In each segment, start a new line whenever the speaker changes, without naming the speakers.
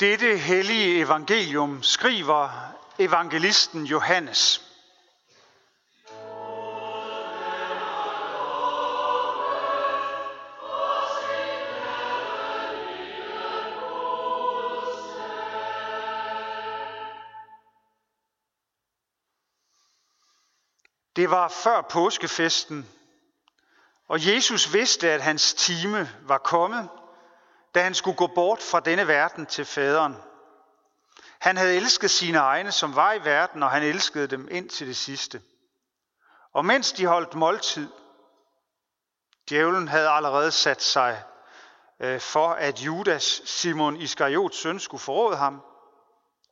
Dette hellige evangelium skriver evangelisten Johannes. Det var før påskefesten, og Jesus vidste, at hans time var kommet, da han skulle gå bort fra denne verden til faderen. Han havde elsket sine egne, som var i verden, og han elskede dem ind til det sidste. Og mens de holdt måltid, djævlen havde allerede sat sig øh, for, at Judas, Simon Iskariots søn, skulle forråde ham,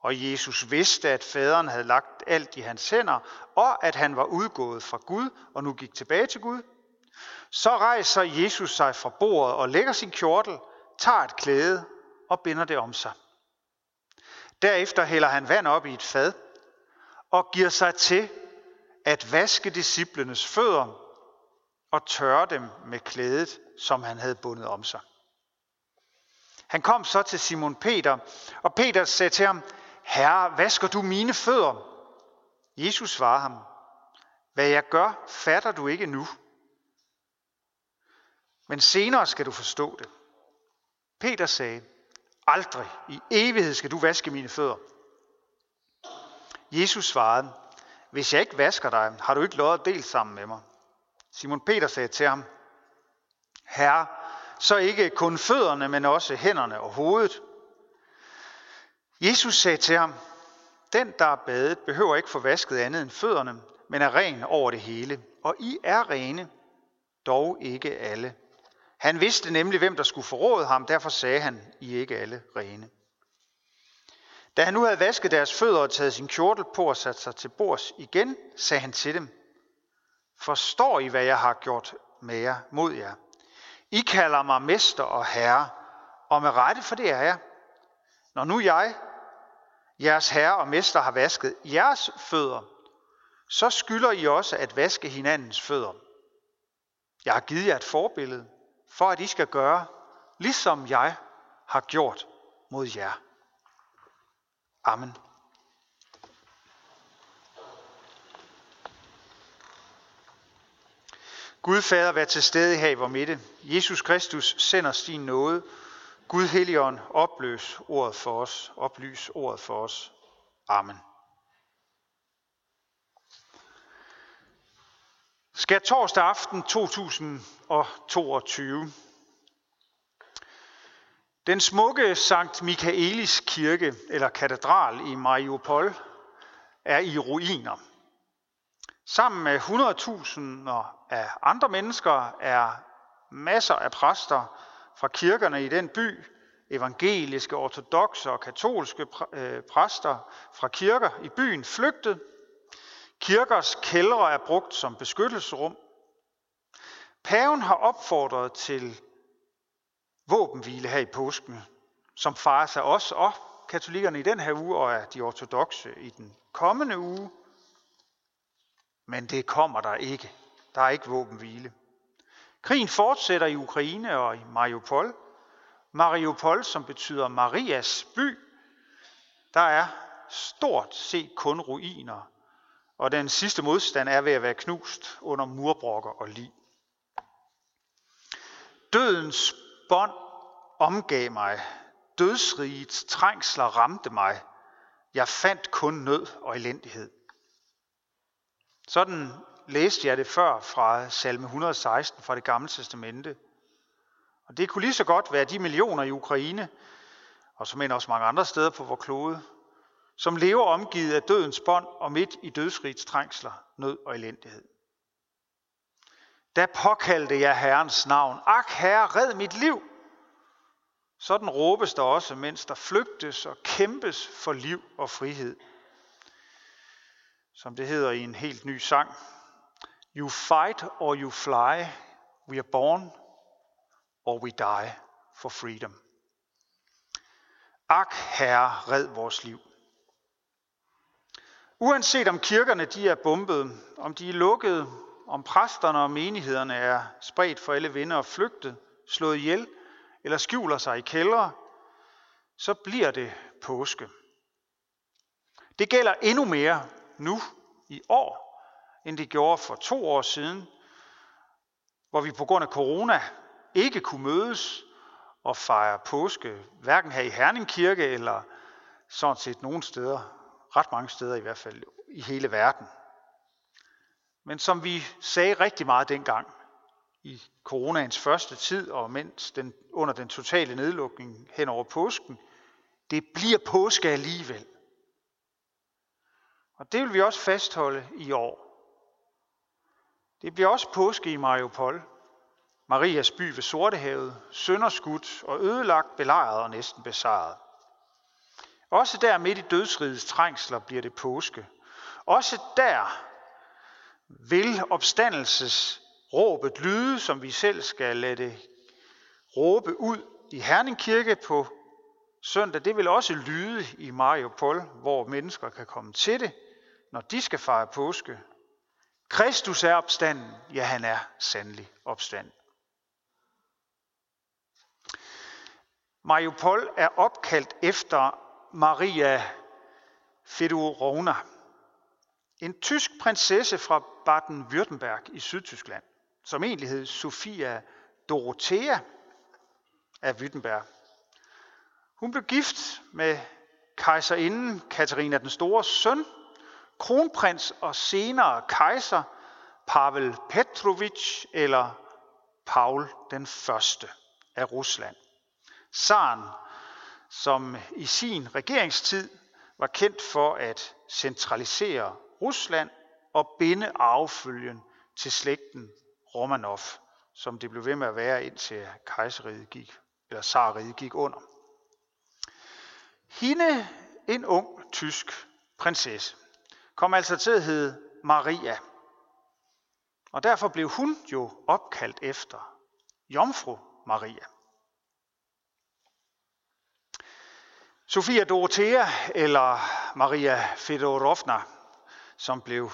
og Jesus vidste, at faderen havde lagt alt i hans hænder, og at han var udgået fra Gud og nu gik tilbage til Gud. Så rejser Jesus sig fra bordet og lægger sin kjortel, tager et klæde og binder det om sig. Derefter hælder han vand op i et fad og giver sig til at vaske disciplenes fødder og tørre dem med klædet, som han havde bundet om sig. Han kom så til Simon Peter, og Peter sagde til ham, Herre, vasker du mine fødder? Jesus svarede ham, hvad jeg gør, fatter du ikke nu. Men senere skal du forstå det. Peter sagde, aldrig i evighed skal du vaske mine fødder. Jesus svarede, hvis jeg ikke vasker dig, har du ikke lov at dele sammen med mig. Simon Peter sagde til ham, Herre, så ikke kun fødderne, men også hænderne og hovedet. Jesus sagde til ham, den, der er badet, behøver ikke få vasket andet end fødderne, men er ren over det hele. Og I er rene, dog ikke alle. Han vidste nemlig, hvem der skulle forråde ham, derfor sagde han, I er ikke alle rene. Da han nu havde vasket deres fødder og taget sin kjortel på og sat sig til bords igen, sagde han til dem, Forstår I, hvad jeg har gjort med jer, mod jer? I kalder mig mester og herre, og med rette, for det er jeg. Når nu jeg, jeres herre og mester, har vasket jeres fødder, så skylder I også at vaske hinandens fødder. Jeg har givet jer et forbillede, for at I skal gøre, ligesom jeg har gjort mod jer. Amen. Gud Fader, vær til stede her i vor midte. Jesus Kristus sender sin nåde. Gud Helligånd, opløs ordet for os. Oplys ordet for os. Amen. Skal torsdag aften 2022. Den smukke Sankt Michaelis kirke, eller katedral i Mariupol, er i ruiner. Sammen med 100.000 af andre mennesker er masser af præster fra kirkerne i den by, evangeliske, ortodoxe og katolske øh, præster fra kirker i byen flygtet. Kirkers kældre er brugt som beskyttelsesrum. Paven har opfordret til våbenhvile her i påsken, som farer af os og katolikkerne i den her uge og er de ortodoxe i den kommende uge. Men det kommer der ikke. Der er ikke våbenhvile. Krigen fortsætter i Ukraine og i Mariupol. Mariupol, som betyder Marias by, der er stort set kun ruiner, og den sidste modstand er ved at være knust under murbrokker og lig. Dødens bånd omgav mig. Dødsrigets trængsler ramte mig. Jeg fandt kun nød og elendighed. Sådan læste jeg det før fra salme 116 fra det gamle testamente. Og det kunne lige så godt være de millioner i Ukraine, og som end også mange andre steder på vores klode, som lever omgivet af dødens bånd og midt i dødsrigets trængsler, nød og elendighed. Da påkaldte jeg Herrens navn. Ak, Herre, red mit liv. Sådan råbes der også, mens der flygtes og kæmpes for liv og frihed. Som det hedder i en helt ny sang. You fight or you fly, we are born or we die for freedom. Ak, Herre, red vores liv. Uanset om kirkerne de er bombet, om de er lukkede, om præsterne og menighederne er spredt for alle vinder og flygtet, slået ihjel eller skjuler sig i kældre, så bliver det påske. Det gælder endnu mere nu i år, end det gjorde for to år siden, hvor vi på grund af corona ikke kunne mødes og fejre påske, hverken her i Herning Kirke eller sådan set nogen steder, ret mange steder i hvert fald i hele verden. Men som vi sagde rigtig meget dengang, i coronaens første tid, og mens den, under den totale nedlukning hen over påsken, det bliver påske alligevel. Og det vil vi også fastholde i år. Det bliver også påske i Mariupol, Marias by ved Sortehavet, sønderskudt og ødelagt, belejret og næsten besejret. Også der midt i dødsrigets trængsler bliver det påske. Også der vil opstandelsesråbet lyde, som vi selv skal lade det råbe ud i Herning Kirke på søndag. Det vil også lyde i Mariupol, hvor mennesker kan komme til det, når de skal fejre påske. Kristus er opstanden. Ja, han er sandelig opstanden. Mariupol er opkaldt efter Maria Fedorovna, en tysk prinsesse fra Baden-Württemberg i Sydtyskland, som egentlig hed Sofia Dorothea af Württemberg. Hun blev gift med kejserinden Katarina den Store søn, kronprins og senere kejser Pavel Petrovich eller Paul den første af Rusland. Saren som i sin regeringstid var kendt for at centralisere Rusland og binde arvefølgen til slægten Romanov, som det blev ved med at være indtil kejseriet gik, eller zarriget gik under. Hende, en ung tysk prinsesse, kom altså til at hedde Maria. Og derfor blev hun jo opkaldt efter Jomfru Maria. Sofia Dorothea eller Maria Fedorovna, som blev,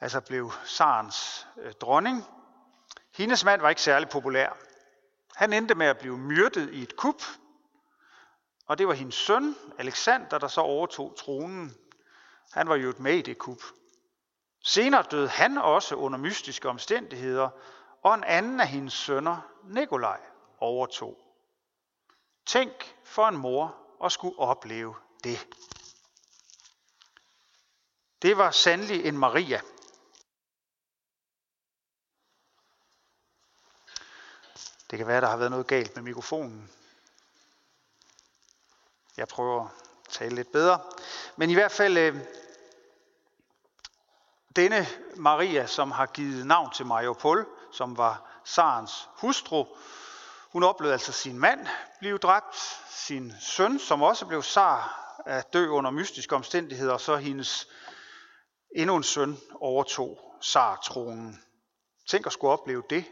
altså blev Sarens øh, dronning. Hendes mand var ikke særlig populær. Han endte med at blive myrdet i et kup, og det var hendes søn, Alexander, der så overtog tronen. Han var jo et med i det kup. Senere døde han også under mystiske omstændigheder, og en anden af hendes sønner, Nikolaj, overtog. Tænk for en mor at skulle opleve det. Det var sandelig en Maria. Det kan være, der har været noget galt med mikrofonen. Jeg prøver at tale lidt bedre. Men i hvert fald, øh, denne Maria, som har givet navn til Mariupol, som var Sarens hustru, hun oplevede altså sin mand blive dræbt, sin søn, som også blev sar, at dø under mystiske omstændigheder, og så hendes endnu en søn overtog sartronen. Tænk at skulle opleve det,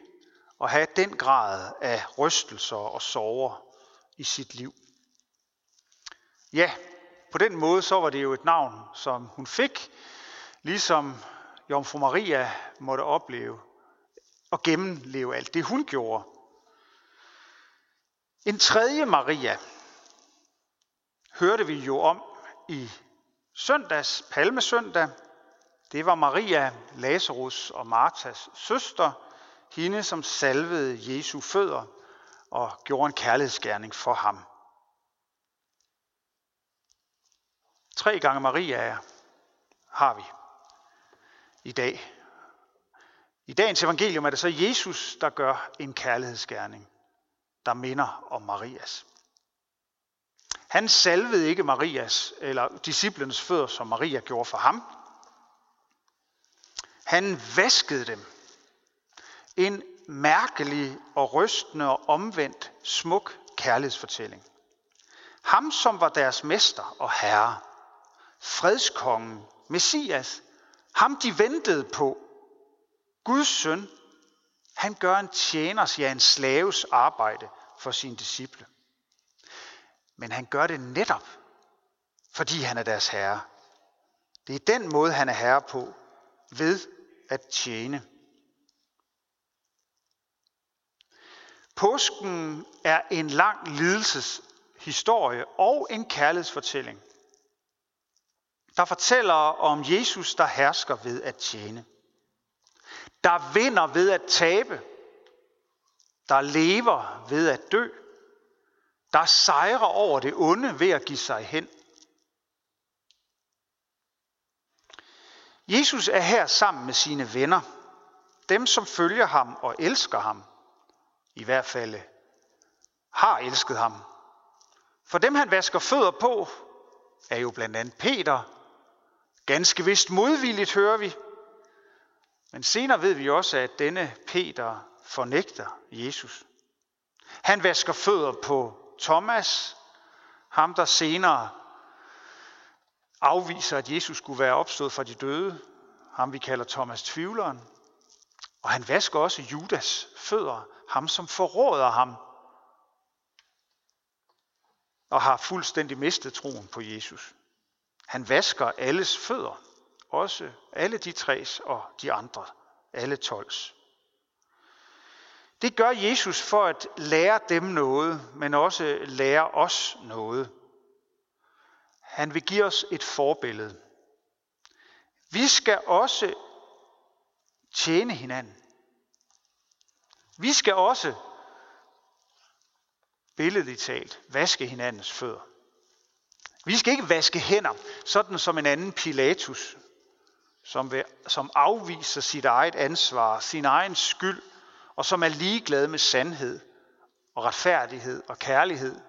og have den grad af rystelser og sorger i sit liv. Ja, på den måde så var det jo et navn, som hun fik, ligesom Jomfru Maria måtte opleve og gennemleve alt det, hun gjorde. En tredje Maria hørte vi jo om i søndags, palmesøndag. Det var Maria, Lazarus og Martas søster, hende som salvede Jesu fødder og gjorde en kærlighedsgerning for ham. Tre gange Maria har vi i dag. I dagens evangelium er det så Jesus, der gør en kærlighedsgerning der minder om Marias. Han salvede ikke Marias eller disciplens fødder, som Maria gjorde for ham. Han vaskede dem. En mærkelig og rystende og omvendt smuk kærlighedsfortælling. Ham, som var deres mester og herre, fredskongen, Messias, ham de ventede på, Guds søn, han gør en tjeners, ja en slaves arbejde for sine disciple. Men han gør det netop, fordi han er deres herre. Det er den måde, han er herre på, ved at tjene. Påsken er en lang lidelseshistorie og en kærlighedsfortælling, der fortæller om Jesus, der hersker ved at tjene. Der vinder ved at tabe. Der lever ved at dø. Der sejrer over det onde ved at give sig hen. Jesus er her sammen med sine venner. Dem, som følger ham og elsker ham. I hvert fald har elsket ham. For dem, han vasker fødder på, er jo blandt andet Peter. Ganske vist modvilligt hører vi. Men senere ved vi også, at denne Peter fornægter Jesus. Han vasker fødder på Thomas, ham der senere afviser, at Jesus skulle være opstået fra de døde, ham vi kalder Thomas Tvivleren. Og han vasker også Judas fødder, ham som forråder ham og har fuldstændig mistet troen på Jesus. Han vasker alles fødder, også alle de tres og de andre, alle tolvs. Det gør Jesus for at lære dem noget, men også lære os noget. Han vil give os et forbillede. Vi skal også tjene hinanden. Vi skal også, billedligt talt, vaske hinandens fødder. Vi skal ikke vaske hænder, sådan som en anden Pilatus, som, vil, som afviser sit eget ansvar, sin egen skyld, og som er ligeglad med sandhed og retfærdighed og kærlighed.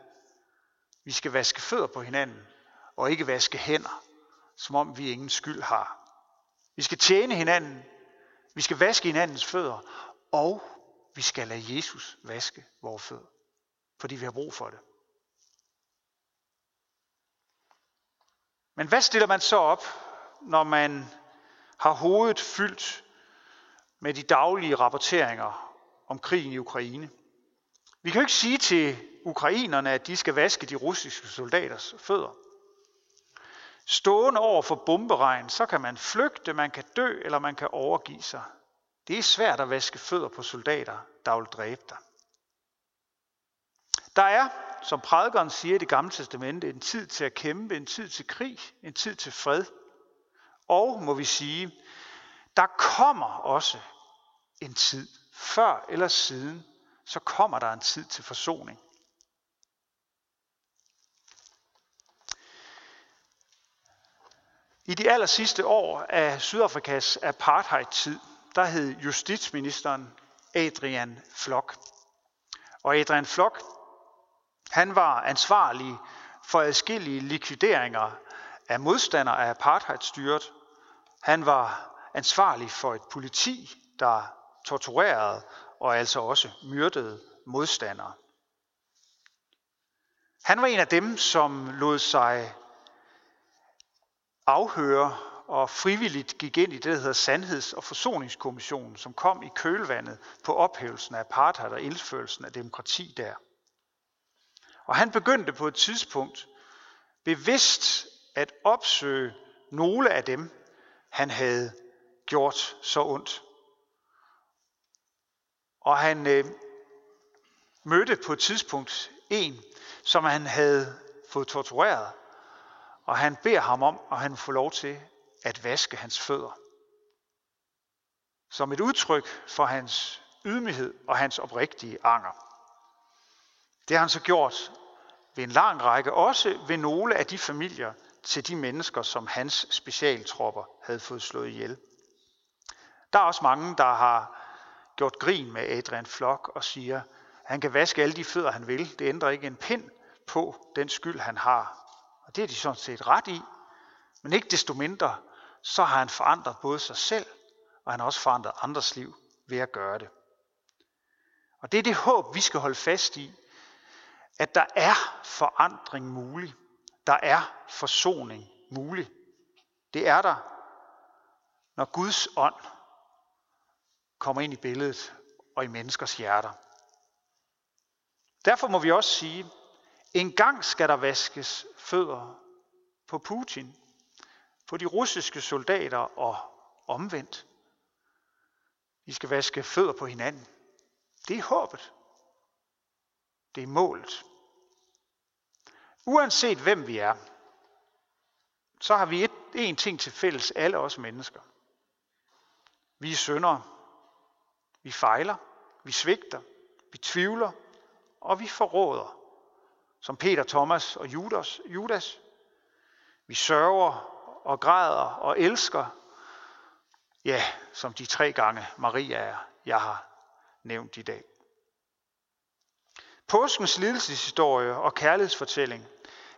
Vi skal vaske fødder på hinanden, og ikke vaske hænder, som om vi ingen skyld har. Vi skal tjene hinanden, vi skal vaske hinandens fødder, og vi skal lade Jesus vaske vores fødder, fordi vi har brug for det. Men hvad stiller man så op, når man har hovedet fyldt med de daglige rapporteringer om krigen i Ukraine? Vi kan jo ikke sige til ukrainerne, at de skal vaske de russiske soldaters fødder. Stående over for bomberegn, så kan man flygte, man kan dø, eller man kan overgive sig. Det er svært at vaske fødder på soldater, der vil dræbe dig. Der er, som prædikeren siger i det gamle testamente, en tid til at kæmpe, en tid til krig, en tid til fred. Og, må vi sige, der kommer også en tid, før eller siden, så kommer der en tid til forsoning. I de aller sidste år af Sydafrikas apartheid-tid, der hed justitsministeren Adrian Flock. Og Adrian Flock, han var ansvarlig for adskillige likvideringer er modstander af apartheidstyret. Han var ansvarlig for et politi, der torturerede og altså også myrdede modstandere. Han var en af dem, som lod sig afhøre og frivilligt gik ind i det, der hedder Sandheds- og Forsoningskommissionen, som kom i kølvandet på ophævelsen af apartheid og indførelsen af demokrati der. Og han begyndte på et tidspunkt bevidst at opsøge nogle af dem, han havde gjort så ondt. Og han øh, mødte på et tidspunkt en, som han havde fået tortureret, og han beder ham om, at han får lov til at vaske hans fødder. Som et udtryk for hans ydmyghed og hans oprigtige anger. Det har han så gjort ved en lang række, også ved nogle af de familier til de mennesker, som hans specialtropper havde fået slået ihjel. Der er også mange, der har gjort grin med Adrian Flock og siger, at han kan vaske alle de fødder, han vil. Det ændrer ikke en pind på den skyld, han har. Og det er de sådan set ret i. Men ikke desto mindre, så har han forandret både sig selv, og han har også forandret andres liv ved at gøre det. Og det er det håb, vi skal holde fast i, at der er forandring mulig. Der er forsoning mulig. Det er der, når Guds ånd kommer ind i billedet og i menneskers hjerter. Derfor må vi også sige, en gang skal der vaskes fødder på Putin, på de russiske soldater og omvendt. Vi skal vaske fødder på hinanden. Det er håbet. Det er målet. Uanset hvem vi er, så har vi et, en ting til fælles, alle os mennesker. Vi er syndere. Vi fejler. Vi svigter. Vi tvivler. Og vi forråder. Som Peter, Thomas og Judas. Judas. Vi sørger og græder og elsker. Ja, som de tre gange Maria er, jeg har nævnt i dag. Påskens lidelseshistorie og kærlighedsfortælling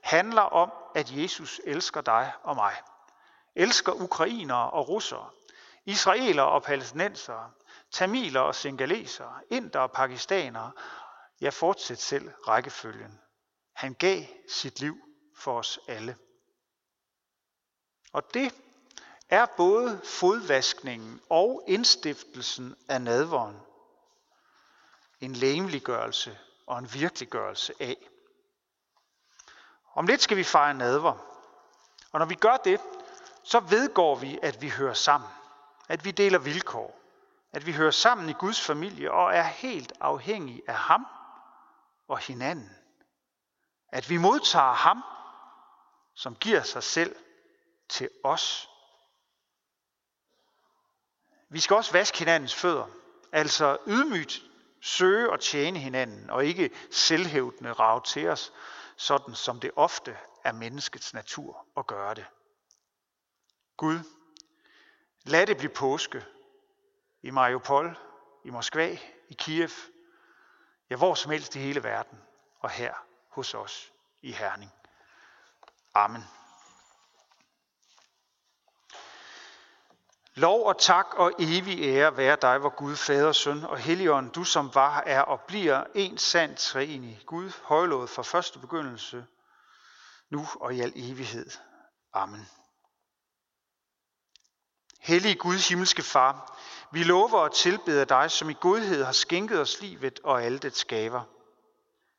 handler om, at Jesus elsker dig og mig. Elsker ukrainere og russere, israelere og palæstinensere, tamiler og singalesere, inder og pakistanere. Jeg fortsæt selv rækkefølgen. Han gav sit liv for os alle. Og det er både fodvaskningen og indstiftelsen af nadvåren en læmeliggørelse og en virkeliggørelse af. Om lidt skal vi fejre nadver. Og når vi gør det, så vedgår vi, at vi hører sammen. At vi deler vilkår. At vi hører sammen i Guds familie og er helt afhængige af ham og hinanden. At vi modtager ham, som giver sig selv til os. Vi skal også vaske hinandens fødder, altså ydmygt søge og tjene hinanden, og ikke selvhævdende rage til os, sådan som det ofte er menneskets natur at gøre det. Gud, lad det blive påske i Mariupol, i Moskva, i Kiev, ja hvor som helst i hele verden, og her hos os i Herning. Amen. Lov og tak og evig ære være dig, hvor Gud, Fader, Søn og Helligånd, du som var, er og bliver en sand træenig Gud, højlået fra første begyndelse, nu og i al evighed. Amen. Hellige Gud, himmelske Far, vi lover og tilbeder dig, som i godhed har skænket os livet og alle det skaber.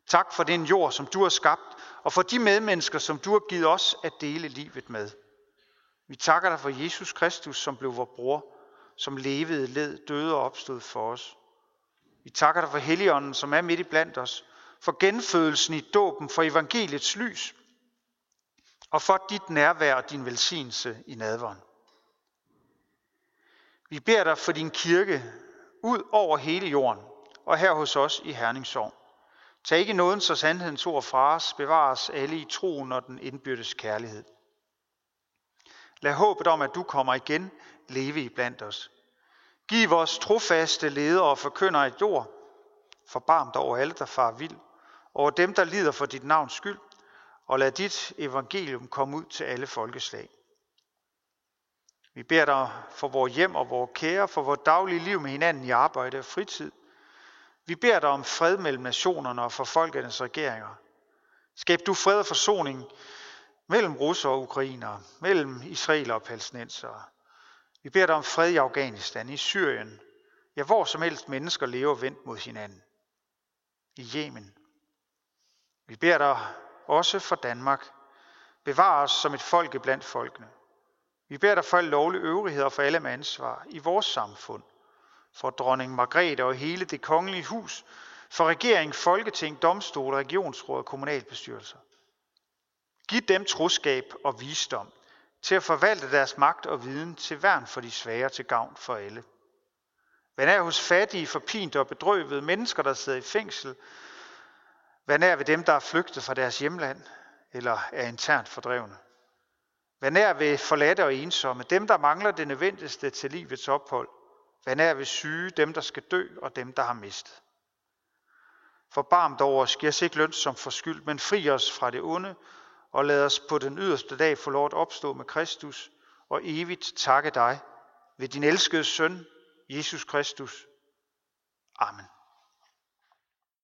Tak for den jord, som du har skabt, og for de medmennesker, som du har givet os at dele livet med. Vi takker dig for Jesus Kristus, som blev vores bror, som levede, led, døde og opstod for os. Vi takker dig for Helligånden, som er midt i blandt os, for genfødelsen i dåben, for evangeliets lys, og for dit nærvær og din velsignelse i nadveren. Vi beder dig for din kirke ud over hele jorden, og her hos os i Herningssorg. Tag ikke nåden så sandhedens ord fra os, bevar os alle i troen og den indbyrdes kærlighed. Lad håbet om, at du kommer igen, leve i blandt os. Giv vores trofaste ledere og forkynder et jord, forbarmt over alle, der far vild, over dem, der lider for dit navns skyld, og lad dit evangelium komme ud til alle folkeslag. Vi beder dig for vores hjem og vores kære, for vores daglige liv med hinanden i arbejde og fritid. Vi beder dig om fred mellem nationerne og for folkenes regeringer. Skab du fred og forsoning mellem russer og ukrainere, mellem israeler og palæstinensere. Vi beder dig om fred i Afghanistan, i Syrien, ja hvor som helst mennesker lever vendt mod hinanden. I Yemen. Vi beder dig også for Danmark. Bevar os som et folk blandt folkene. Vi beder dig for alle lovlige øvrigheder for alle med ansvar i vores samfund. For dronning Margrethe og hele det kongelige hus. For regering, folketing, domstol, regionsråd og kommunalbestyrelser. Giv dem troskab og visdom til at forvalte deres magt og viden til værn for de svage til gavn for alle. Vær nær hos fattige, forpinte og bedrøvede mennesker, der sidder i fængsel. Vær nær ved dem, der er flygtet fra deres hjemland eller er internt fordrevne. Vær nær ved forladte og ensomme, dem, der mangler det nødvendigste til livets ophold. Vær nær ved syge, dem, der skal dø og dem, der har mistet. Forbarm over os, giv os ikke løn som forskyld, men fri os fra det onde, og lad os på den yderste dag få lov at opstå med Kristus og evigt takke dig ved din elskede søn, Jesus Kristus. Amen.